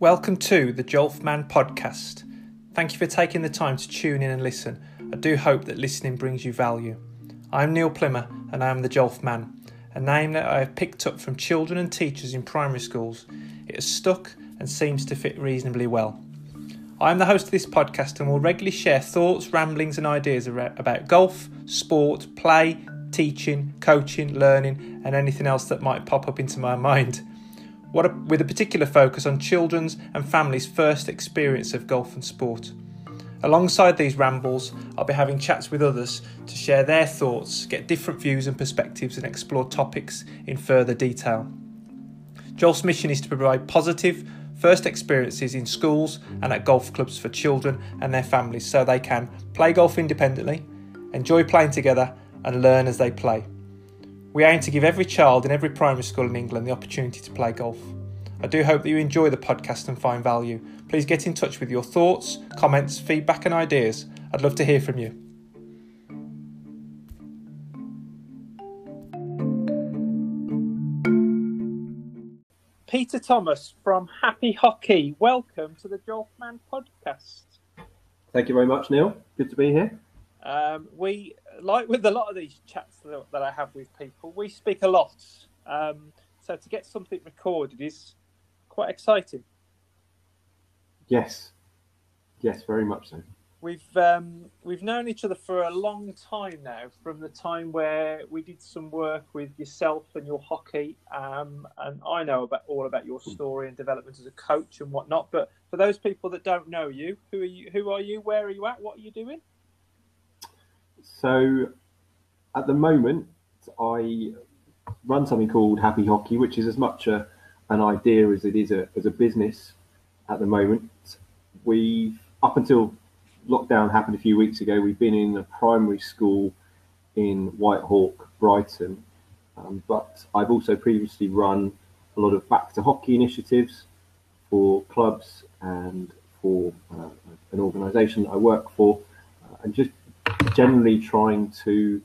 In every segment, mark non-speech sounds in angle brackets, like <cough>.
Welcome to the Jolf Man podcast. Thank you for taking the time to tune in and listen. I do hope that listening brings you value. I'm Neil Plimmer and I am the Jolf Man, a name that I have picked up from children and teachers in primary schools. It has stuck and seems to fit reasonably well. I am the host of this podcast and will regularly share thoughts, ramblings, and ideas about golf, sport, play, teaching, coaching, learning, and anything else that might pop up into my mind what a, with a particular focus on children's and families' first experience of golf and sport. Alongside these rambles, I'll be having chats with others to share their thoughts, get different views and perspectives, and explore topics in further detail. Jolf's mission is to provide positive first experiences in schools and at golf clubs for children and their families so they can play golf independently, enjoy playing together, and learn as they play. We aim to give every child in every primary school in England the opportunity to play golf. I do hope that you enjoy the podcast and find value. Please get in touch with your thoughts, comments, feedback, and ideas. I'd love to hear from you. Peter Thomas from Happy Hockey, welcome to the Jolfman podcast. Thank you very much, Neil. Good to be here. Um, we like with a lot of these chats that I have with people, we speak a lot. Um, so to get something recorded is quite exciting. Yes, yes, very much so. We've um, we've known each other for a long time now, from the time where we did some work with yourself and your hockey, um, and I know about all about your story and development as a coach and whatnot. But for those people that don't know you, who are you? Who are you? Where are you at? What are you doing? So at the moment, I run something called Happy Hockey, which is as much a, an idea as it is a, as a business at the moment. We've, up until lockdown happened a few weeks ago, we've been in a primary school in Whitehawk, Brighton. Um, but I've also previously run a lot of back to hockey initiatives for clubs and for uh, an organisation I work for, uh, and just generally trying to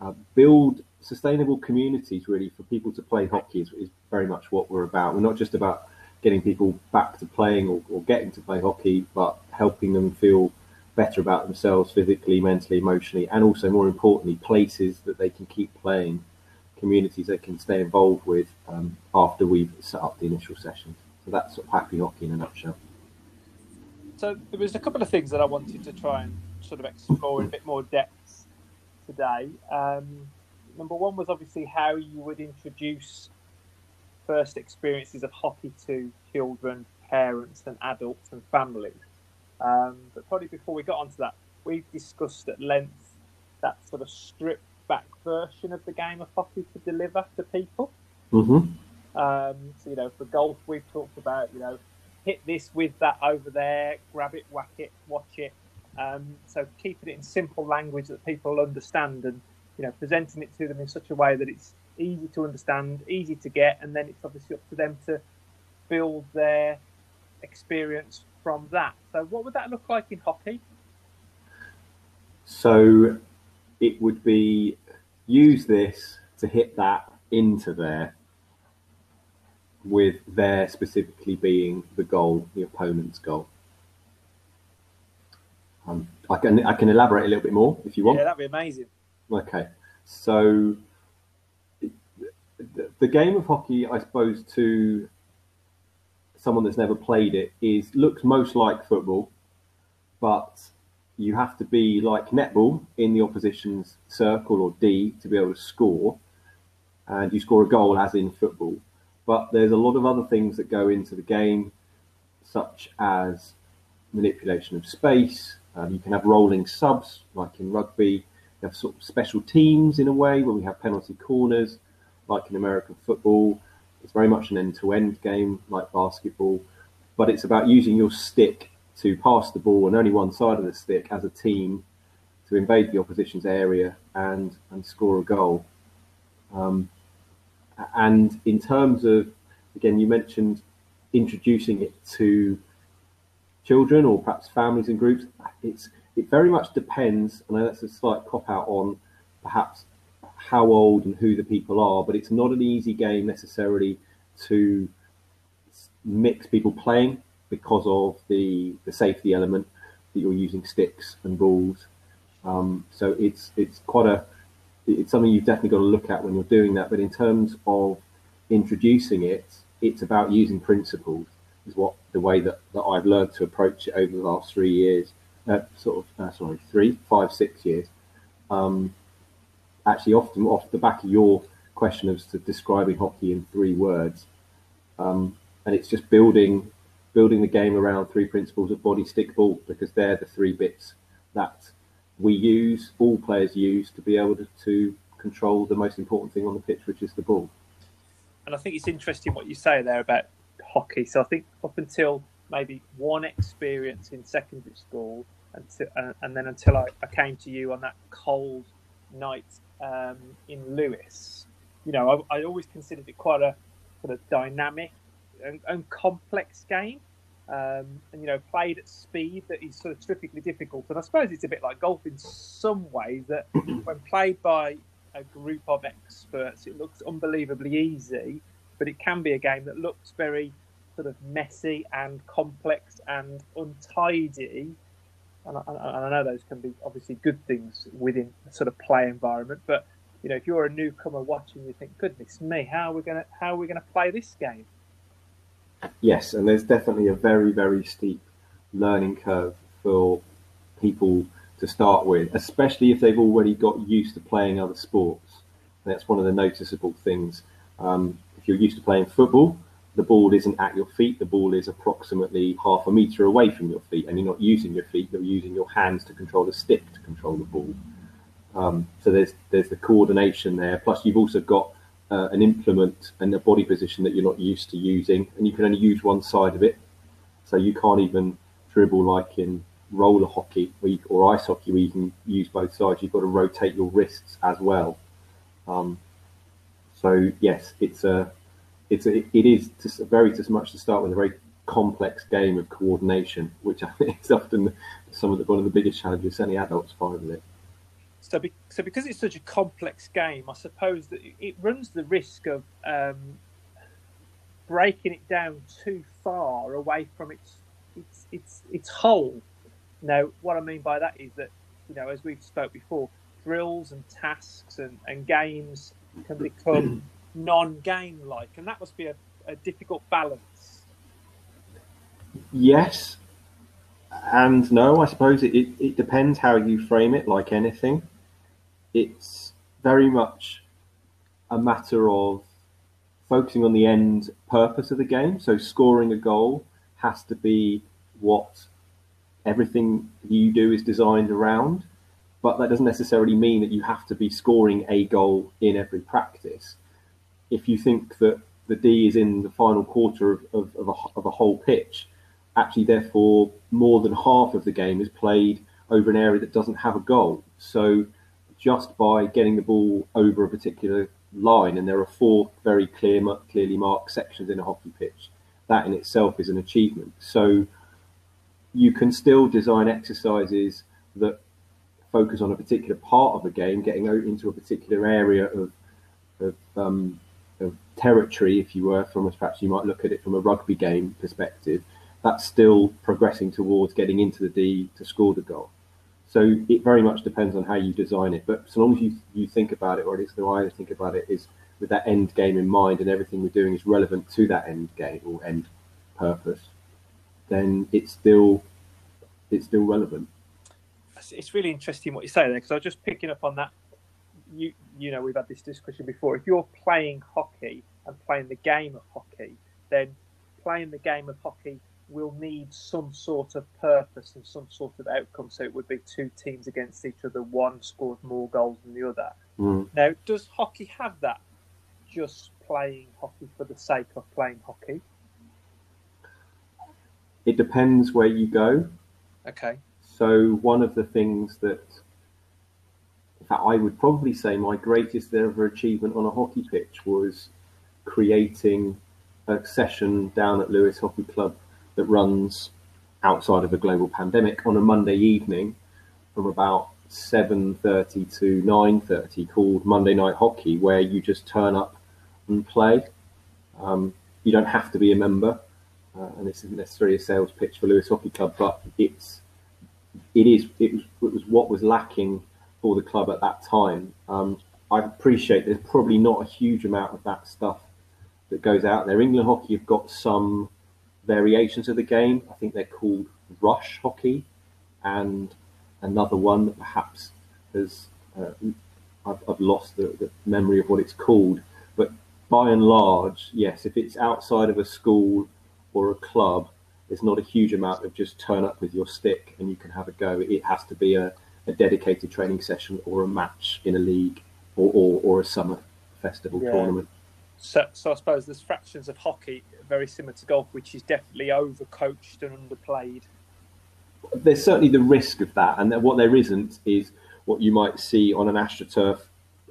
uh, build sustainable communities really for people to play hockey is, is, very much what we're about. We're not just about getting people back to playing or, or, getting to play hockey, but helping them feel better about themselves physically, mentally, emotionally, and also more importantly, places that they can keep playing, communities they can stay involved with um, after we've set up the initial sessions. So that's sort of happy hockey in a nutshell. So there was a couple of things that I wanted to try and sort of explore in a bit more depth today. Um, number one was obviously how you would introduce first experiences of hockey to children, parents, and adults and families. Um, but probably before we got onto that, we've discussed at length that sort of stripped back version of the game of hockey to deliver to people. Mm-hmm. Um, so, you know, for golf, we've talked about, you know, hit this with that over there, grab it, whack it, watch it, um, so keeping it in simple language that people understand and you know presenting it to them in such a way that it's easy to understand, easy to get, and then it's obviously up to them to build their experience from that. So what would that look like in hockey? So it would be use this to hit that into there with there specifically being the goal, the opponent's goal. Um, I can I can elaborate a little bit more if you want. Yeah, that'd be amazing. Okay, so the, the game of hockey, I suppose, to someone that's never played it, is looks most like football, but you have to be like netball in the opposition's circle or D to be able to score, and you score a goal as in football. But there's a lot of other things that go into the game, such as manipulation of space, um, you can have rolling subs, like in rugby. You have sort of special teams in a way where we have penalty corners, like in American football. It's very much an end-to-end game, like basketball, but it's about using your stick to pass the ball and only one side of the stick as a team to invade the opposition's area and and score a goal. Um, and in terms of, again, you mentioned introducing it to children or perhaps families and groups. It's it very much depends, and that's a slight cop out on perhaps how old and who the people are, but it's not an easy game necessarily to mix people playing because of the the safety element that you're using sticks and balls. Um, so it's it's quite a it's something you've definitely got to look at when you're doing that. But in terms of introducing it, it's about using principles. Is what the way that, that I've learned to approach it over the last three years, uh, sort of uh, sorry, three, five, six years. Um, actually, often off the back of your question of describing hockey in three words, um, and it's just building building the game around three principles of body, stick, ball, because they're the three bits that we use, all players use, to be able to, to control the most important thing on the pitch, which is the ball. And I think it's interesting what you say there about hockey. So I think up until maybe one experience in secondary school, until, uh, and then until I, I, came to you on that cold night um, in Lewes, you know, I, I always considered it quite a sort of dynamic and, and complex game. Um, and you know, played at speed that is sort of terrifically difficult. And I suppose it's a bit like golf in some ways that <coughs> when played by a group of experts, it looks unbelievably easy, but it can be a game that looks very sort of messy and complex and untidy. And I, and I know those can be obviously good things within a sort of play environment, but you know, if you're a newcomer watching, you think, "Goodness me, how are we gonna how are we gonna play this game?" Yes, and there's definitely a very, very steep learning curve for people to start with, especially if they've already got used to playing other sports. That's one of the noticeable things. Um, if you're used to playing football, the ball isn't at your feet, the ball is approximately half a metre away from your feet, and you're not using your feet, you're using your hands to control the stick to control the ball. Um, so there's there's the coordination there. Plus, you've also got uh, an implement and a body position that you're not used to using, and you can only use one side of it. So you can't even dribble like in roller hockey you, or ice hockey, where you can use both sides. You've got to rotate your wrists as well. Um, so yes, it's a it's a it is very much to start with a very complex game of coordination, which I think is often some of the one of the biggest challenges any adults find with it. So, be, so because it's such a complex game, I suppose that it runs the risk of um, breaking it down too far away from its its its its whole. Now, what I mean by that is that you know, as we've spoke before, drills and tasks and, and games can become non-game like, and that must be a, a difficult balance. Yes, and no, I suppose it, it, it, depends how you frame it, like anything it's very much a matter of focusing on the end purpose of the game. So scoring a goal has to be what everything you do is designed around. But that doesn't necessarily mean that you have to be scoring a goal in every practice. If you think that the D is in the final quarter of, of, of, a, of a whole pitch, actually, therefore, more than half of the game is played over an area that doesn't have a goal. So just by getting the ball over a particular line, and there are four very clear, clearly marked sections in a hockey pitch. That in itself is an achievement. So you can still design exercises that focus on a particular part of a game, getting into a particular area of of, um, territory, if you were, from perhaps you might look at it from a rugby game perspective. That's still progressing towards getting into the D to score the goal. So it very much depends on how you design it. But so long as you, you think about it, or at least the way I think about it is with that end game in mind and everything we're doing is relevant to that end game or end purpose, then it's still it's still relevant. It's really interesting what you say there because I was just picking up on that. You you know we've had this discussion before. If you're playing hockey and playing the game of hockey, then playing the game of hockey will need some sort of purpose and some sort of outcome. So it would be two teams against each other, one scores more goals than the other. Mm. Now, does hockey have that? Just playing hockey for the sake of playing hockey? It depends where you go. Okay. So one of the things that, I would probably say my greatest ever achievement on a hockey pitch was creating a session down at Lewes Hockey Club that runs outside of a global pandemic on a Monday evening from about 7.30 to 9.30 called Monday Night Hockey, where you just turn up and play. Um, you don't have to be a member, uh, and this isn't necessarily a sales pitch for Lewes Hockey Club, but it's it is it was, it was what was lacking for the club at that time. Um, I appreciate there's probably not a huge amount of that stuff that goes out there. England hockey have got some variations of the game. I think they're called rush hockey, and another one that perhaps has uh, I've, I've, lost the, the, memory of what it's called. But by and large, yes, if it's outside of a school or a club, there's not a huge amount of just turn up with your stick and you can have a go. It has to be a, a dedicated training session or a match in a league or, or, or a summer festival yeah. tournament. So, so I suppose there's fractions of hockey very similar to golf, which is definitely overcoached and underplayed. There's certainly the risk of that, and what there isn't is what you might see on an astroturf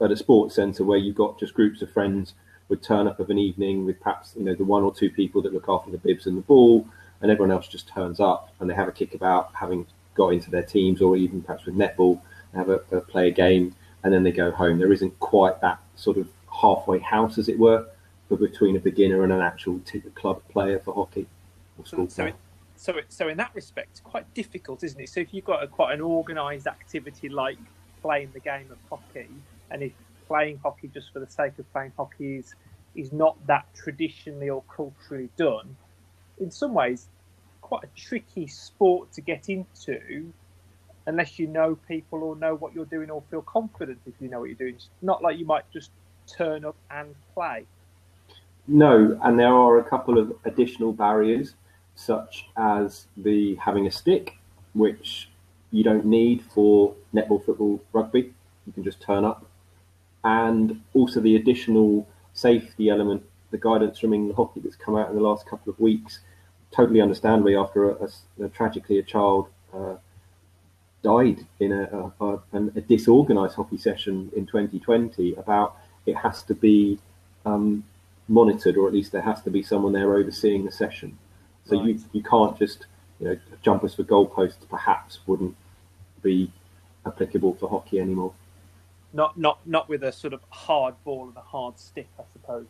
at a sports centre where you've got just groups of friends would turn up of an evening with perhaps you know the one or two people that look after the bibs and the ball, and everyone else just turns up and they have a kick about having got into their teams, or even perhaps with netball, have a, a play a game, and then they go home. There isn't quite that sort of halfway house, as it were, for between a beginner and an actual t- club player for hockey or school so, player. So, so in that respect, it's quite difficult, isn't it? So if you've got a, quite an organised activity like playing the game of hockey, and if playing hockey just for the sake of playing hockey is is not that traditionally or culturally done, in some ways, quite a tricky sport to get into unless you know people or know what you're doing or feel confident if you know what you're doing. It's not like you might just turn up and play. No, and there are a couple of additional barriers, such as the having a stick, which you don't need for netball, football, rugby. You can just turn up, and also the additional safety element, the guidance from England Hockey that's come out in the last couple of weeks. Totally understandably, after a, a, a tragically a child uh, died in a, a, a, disorganized hockey session in 2020 about it has to be um, monitored or at least there has to be someone there overseeing the session so right. you, you can't just you know jumpers for goalposts perhaps wouldn't be applicable for hockey anymore not not not with a sort of hard ball and a hard stick i suppose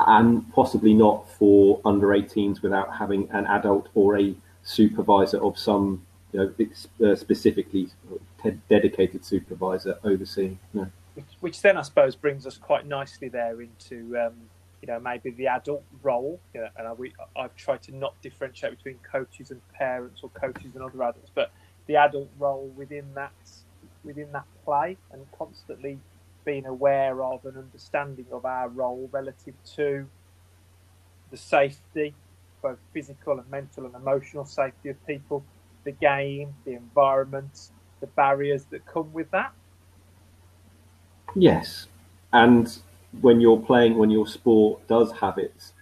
and possibly not for under 18s without having an adult or a supervisor of some you know, uh, specifically dedicated supervisor overseeing. No. Which, which, then I suppose brings us quite nicely there into um, you know maybe the adult role. You know, and I, we, I've tried to not differentiate between coaches and parents or coaches and other adults, but the adult role within that within that play and constantly being aware of and understanding of our role relative to the safety, both physical and mental and emotional safety of people, the game, the environment, the barriers that come with that. Yes, and when you're playing, when your sport does have its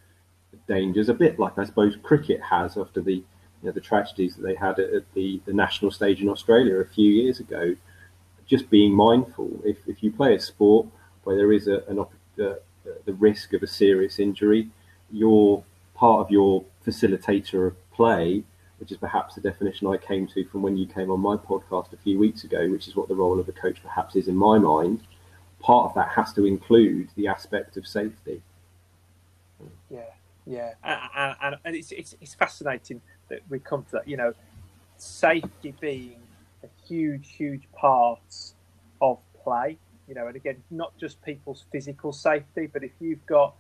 dangers, a bit like I suppose cricket has after the you know, the tragedies that they had at the, the national stage in Australia a few years ago. Just being mindful, if, if you play a sport where there is a, an uh, the risk of a serious injury, you're part of your facilitator of play which is perhaps the definition I came to from when you came on my podcast a few weeks ago, which is what the role of a coach perhaps is in my mind. Part of that has to include the aspect of safety. Yeah, yeah, and, and, and it's, it's, it's fascinating that we come to that. You know, safety being a huge, huge part of play. You know, and again, not just people's physical safety, but if you've got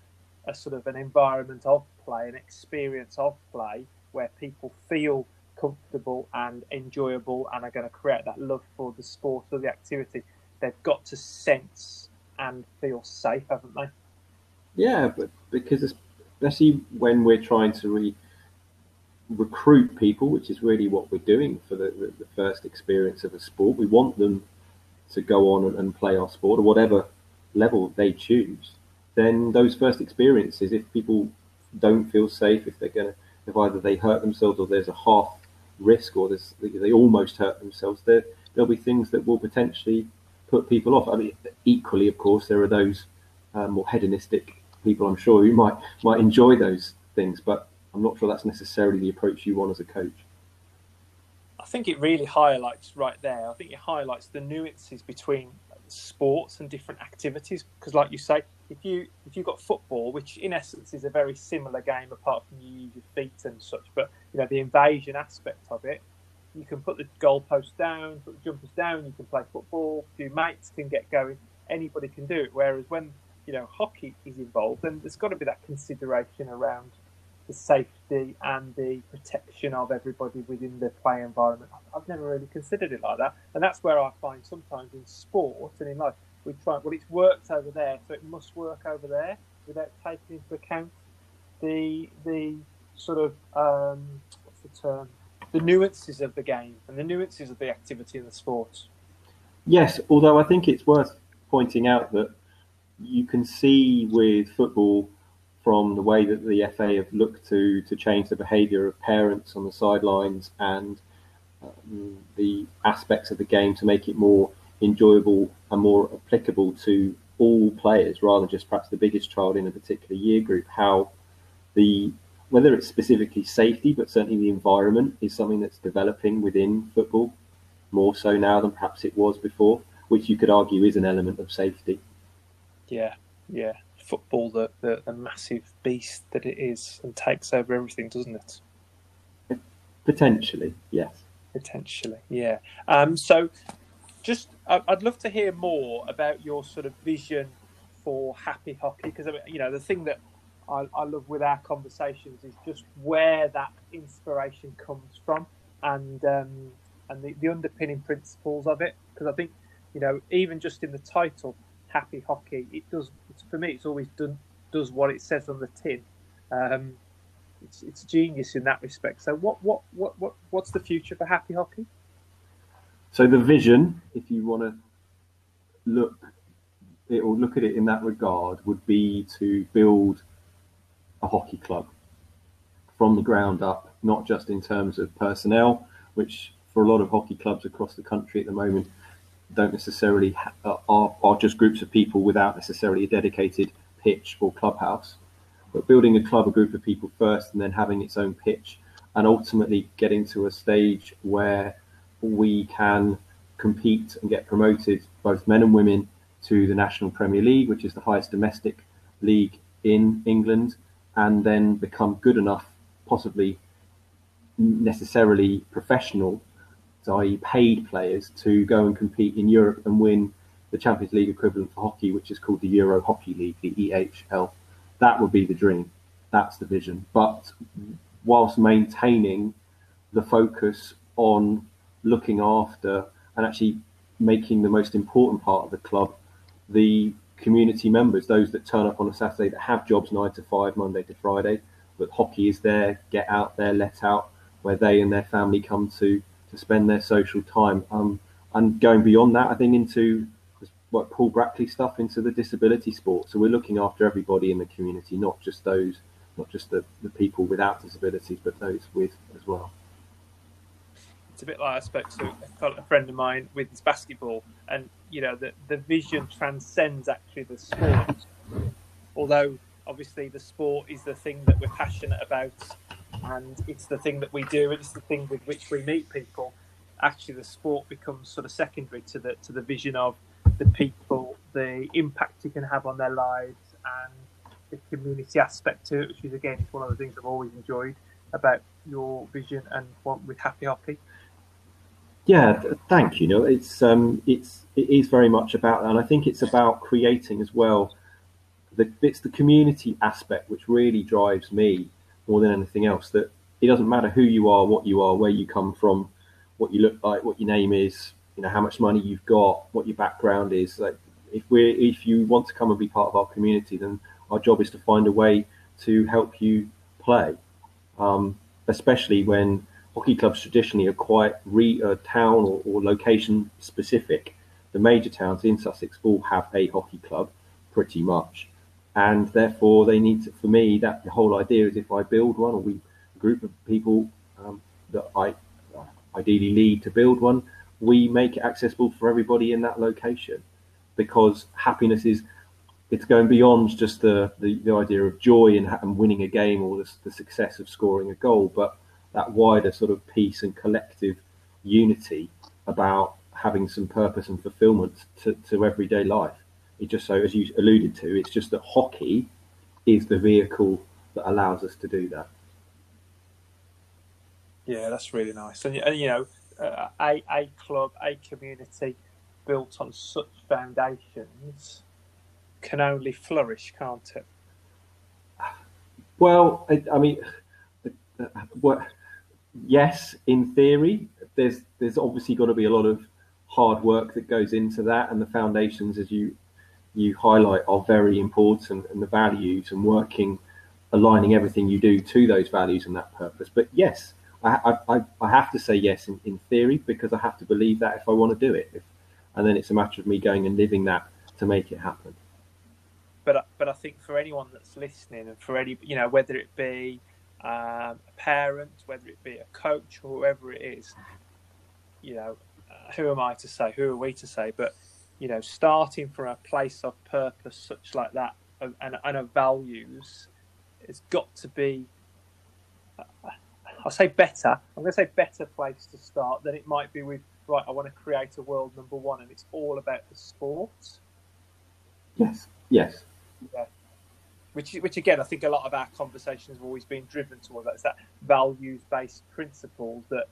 a sort of an environment of play, an experience of play, where people feel comfortable and enjoyable and are going to create that love for the sport or the activity, they've got to sense and feel safe, haven't they? Yeah, but because especially when we're trying to re- recruit people, which is really what we're doing for the, the, the, first experience of a sport, we want them to go on and, and play our sport or whatever level they choose. Then those first experiences, if people don't feel safe, if they're to if either they hurt themselves or there's a half risk or there's, they almost hurt themselves, there, there'll be things that will potentially put people off. I mean, equally, of course, there are those uh, more hedonistic people, I'm sure, who might might enjoy those things, but I'm not sure that's necessarily the approach you want as a coach. I think it really highlights right there. I think it highlights the nuances between sports and different activities. Because, like you say, if you if you've got football, which in essence is a very similar game, apart from you use your feet and such, but you know the invasion aspect of it, you can put the goalposts down, put the jumpers down. You can play football. Few mates can get going. Anybody can do it. Whereas when you know hockey is involved, then there's got to be that consideration around the safety and the protection of everybody within the play environment. I've never really considered it like that, and that's where I find sometimes in sport and in life we try. Well, it's worked over there, so it must work over there without taking into account the the sort of um, what's the term? The nuances of the game and the nuances of the activity in the sport. Yes, although I think it's worth pointing out that you can see with football from the way that the FA have looked to to change the behaviour of parents on the sidelines and um, the aspects of the game to make it more enjoyable and more applicable to all players rather than just perhaps the biggest child in a particular year group. How the whether it's specifically safety, but certainly the environment is something that's developing within football more so now than perhaps it was before, which you could argue is an element of safety. Yeah, yeah football the, the, the massive beast that it is and takes over everything, doesn't it? Potentially, yes. Potentially, yeah. Um, so, just I'd love to hear more about your sort of vision for happy hockey because you know the thing that I, I, love with our conversations is just where that inspiration comes from and um, and the, the underpinning principles of it because I think you know even just in the title happy hockey. It does for me. It's always done does what it says on the tin. Um, it's, it's genius in that respect. So what what what what what's the future for happy hockey? So the vision, if you want to look it or look at it in that regard, would be to build a hockey club from the ground up, not just in terms of personnel, which for a lot of hockey clubs across the country at the moment don't necessarily ha- uh, are, are just groups of people without necessarily a dedicated pitch or clubhouse. But building a club, a group of people first, and then having its own pitch, and ultimately getting to a stage where we can compete and get promoted, both men and women, to the National Premier League, which is the highest domestic league in England, and then become good enough, possibly necessarily professional, i.e., paid players, to go and compete in Europe and win the Champions League equivalent for hockey, which is called the Euro Hockey League, the EHL. That would be the dream. That's the vision. But whilst maintaining the focus on looking after and actually making the most important part of the club the community members, those that turn up on a Saturday that have jobs nine to five, Monday to Friday, but hockey is there, get out there, let out, where they and their family come to to spend their social time. Um, and going beyond that, I think into what Paul Brackley stuff into the disability sport. So we're looking after everybody in the community, not just those, not just the, the people without disabilities, but those with as well. It's a bit like I spoke to a friend of mine with his basketball, and you know the the vision transcends actually the sport. Although obviously the sport is the thing that we're passionate about and it's the thing that we do, and it's the thing with which we meet people. Actually, the sport becomes sort of secondary to the to the vision of the people, the impact you can have on their lives, and the community aspect to it, which is again one of the things I've always enjoyed about your vision and what with Happy Hockey. Yeah, thank you. No, it's um, it's it is very much about that, and I think it's about creating as well. The, it's the community aspect which really drives me more than anything else. That it doesn't matter who you are, what you are, where you come from, what you look like, what your name is, you know, how much money you've got, what your background is. Like if we if you want to come and be part of our community, then our job is to find a way to help you play. Um, especially when hockey clubs traditionally are quite re, uh, town or, or location specific. The major towns in Sussex all have a hockey club, pretty much and therefore they need to, for me that the whole idea is if I build one or we a group of people um, that I uh, ideally lead to build one, we make it accessible for everybody in that location because happiness is it's going beyond just the, the, the idea of joy and, and winning a game or the, the success of scoring a goal, but that wider sort of peace and collective unity about having some purpose and fulfillment to, to everyday life. It just so, as you alluded to, it's just that hockey is the vehicle that allows us to do that. Yeah, that's really nice. And, and you know, uh, a, a club, a community built on such foundations can only flourish, can't it? Well, I, I mean, uh, what? Yes, in theory, there's there's obviously got to be a lot of hard work that goes into that, and the foundations, as you you highlight, are very important, and the values and working, aligning everything you do to those values and that purpose. But yes, I I, I have to say yes in, in theory because I have to believe that if I want to do it, if, and then it's a matter of me going and living that to make it happen. But but I think for anyone that's listening, and for any you know whether it be um, a parent, whether it be a coach or whoever it is, you know, uh, who am I to say? Who are we to say? But you know, starting from a place of purpose such like that and, and of values, it's got to be. Uh, I'll say better. I'm going to say better place to start than it might be with. Right, I want to create a world number one, and it's all about the sport. Yes. Yes. Yeah which which again I think a lot of our conversations have always been driven towards that. It's that values based principles that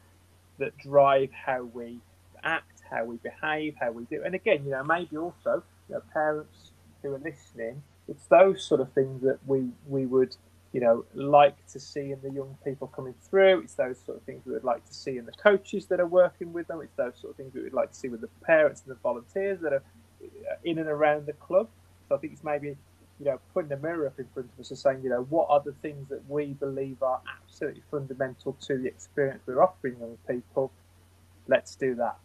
that drive how we act, how we behave, how we do. And again, you know, maybe also you know, parents who are listening, it's those sort of things that we we would you know like to see in the young people coming through. It's those sort of things we would like to see in the coaches that are working with them. It's those sort of things we would like to see with the parents and the volunteers that are uh, in and around the club. So I think it's maybe you know, putting a mirror up in front of us and saying, you know, what are the things that we believe are absolutely fundamental to the experience we're offering young people? Let's do that.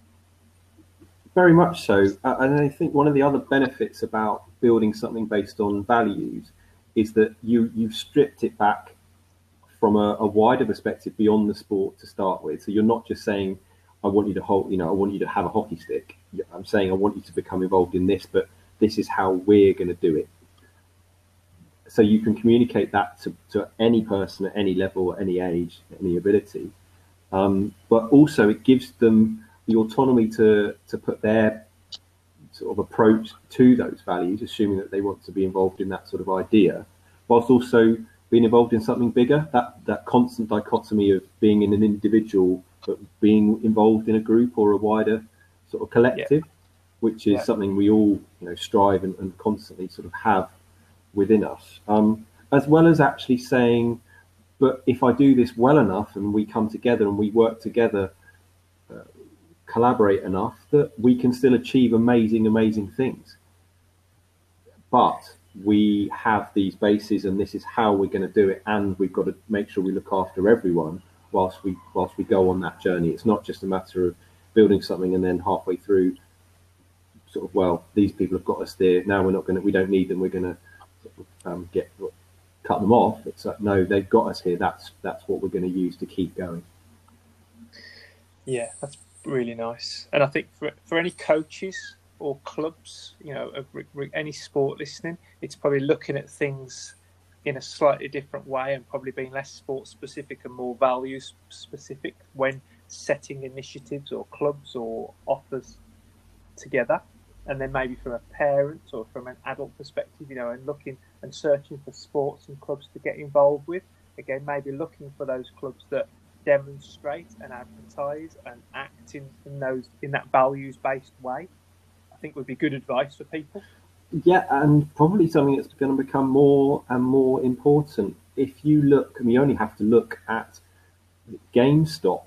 Very much so. Uh, and I think one of the other benefits about building something based on values is that you, you've stripped it back from a, a wider perspective beyond the sport to start with. So you're not just saying, I want you to hold, you know, I want you to have a hockey stick. I'm saying I want you to become involved in this, but this is how we're going to do it so you can communicate that to, to any person at any level, at any age, any ability. Um, but also it gives them the autonomy to to put their sort of approach to those values, assuming that they want to be involved in that sort of idea, whilst also being involved in something bigger. That that constant dichotomy of being in an individual but being involved in a group or a wider sort of collective, yeah. which is yeah. something we all you know strive and, and constantly sort of have within us, um, as well as actually saying, but if I do this well enough and we come together and we work together, uh, collaborate enough, that we can still achieve amazing, amazing things. But we have these bases and this is how we're going to do it and we've got to make sure we look after everyone whilst we whilst we go on that journey it's not just a matter of building something and then halfway through sort of well these people have got us there now we're not going to we don't need them we're going to um, get cut them off. It's like no, they've got us here. That's that's what we're going to use to keep going. Yeah, that's really nice. And I think for for any coaches or clubs, you know, any sport listening, it's probably looking at things in a slightly different way and probably being less sport specific and more values specific when setting initiatives or clubs or offers together and then maybe from a parent or from an adult perspective, you know, and looking and searching for sports and clubs to get involved with. Again, maybe looking for those clubs that demonstrate and advertise and act in, those in that values based way. I think would be good advice for people. Yeah, and probably something that's going to become more and more important. If you look, and we only have to look at GameStop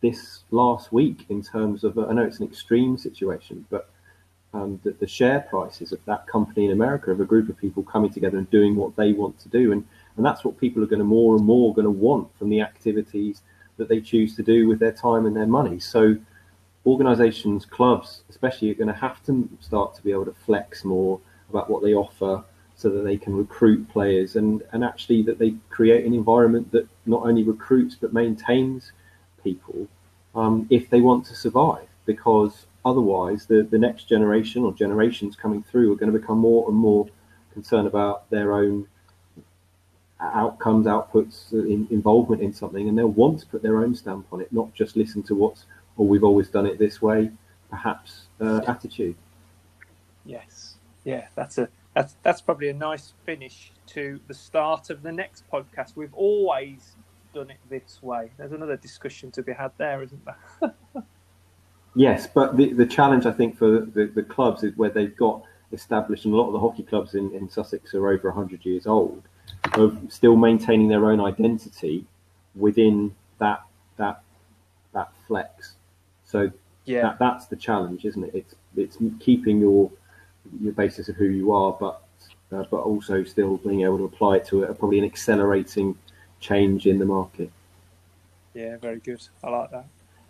this last week in terms of, I know it's an extreme situation, but um, the, the, share prices of that company in America of a group of people coming together and doing what they want to do. And, and that's what people are going to more and more going to want from the activities that they choose to do with their time and their money. So organizations, clubs, especially, are going to have to start to be able to flex more about what they offer so that they can recruit players and, and actually that they create an environment that not only recruits but maintains people um, if they want to survive because otherwise, the, the next generation or generations coming through are going to become more and more concerned about their own outcomes, outputs, in, involvement in something, and they'll want to put their own stamp on it, not just listen to what's or we've always done it this way, perhaps uh, attitude. Yes, yeah, that's a that's that's probably a nice finish to the start of the next podcast. We've always done it this way. There's another discussion to be had there, isn't there? <laughs> yes, but the, the challenge I think for the, the clubs is where they've got established, and a lot of the hockey clubs in, in Sussex are over 100 years old, of still maintaining their own identity within that that that flex. So yeah, that, that's the challenge, isn't it? It's it's keeping your your basis of who you are, but uh, but also still being able to apply it to a, probably an accelerating change in the market. Yeah, very good. I like that.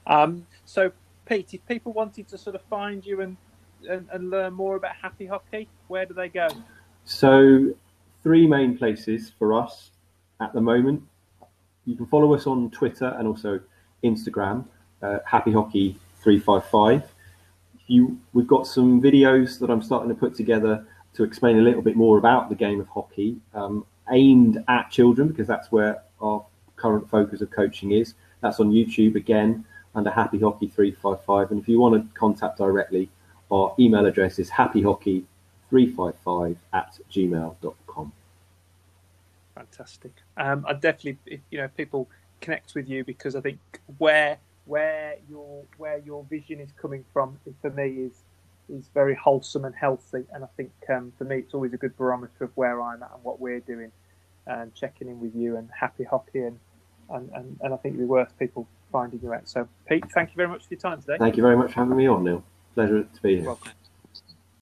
Um, so, Pete, if people wanted to sort of find you and, and, and learn more about Happy Hockey, where do they go? So, three main places for us at the moment. You can follow us on Twitter and also Instagram, uh, Happy Hockey 355 you, we've got some videos that I'm starting to put together to explain a little bit more about the game of hockey, um, aimed at children because that's where our current focus of coaching is. That's on YouTube again under Happy Hockey 355. And if you want to contact directly, our email address is happyhockey355 at gmail.com. Fantastic. Um, I definitely, you know, people connect with you because I think where where your where your vision is coming from for me is is very wholesome and healthy. And I think um, for me, it's always a good barometer of where I'm at and what we're doing, and checking in with you and happy hockey and and, and, and I think it'd be worth people finding you out. So, Pete, thank you very much for your time today. Thank you very much for having me on, Neil. Pleasure to be here.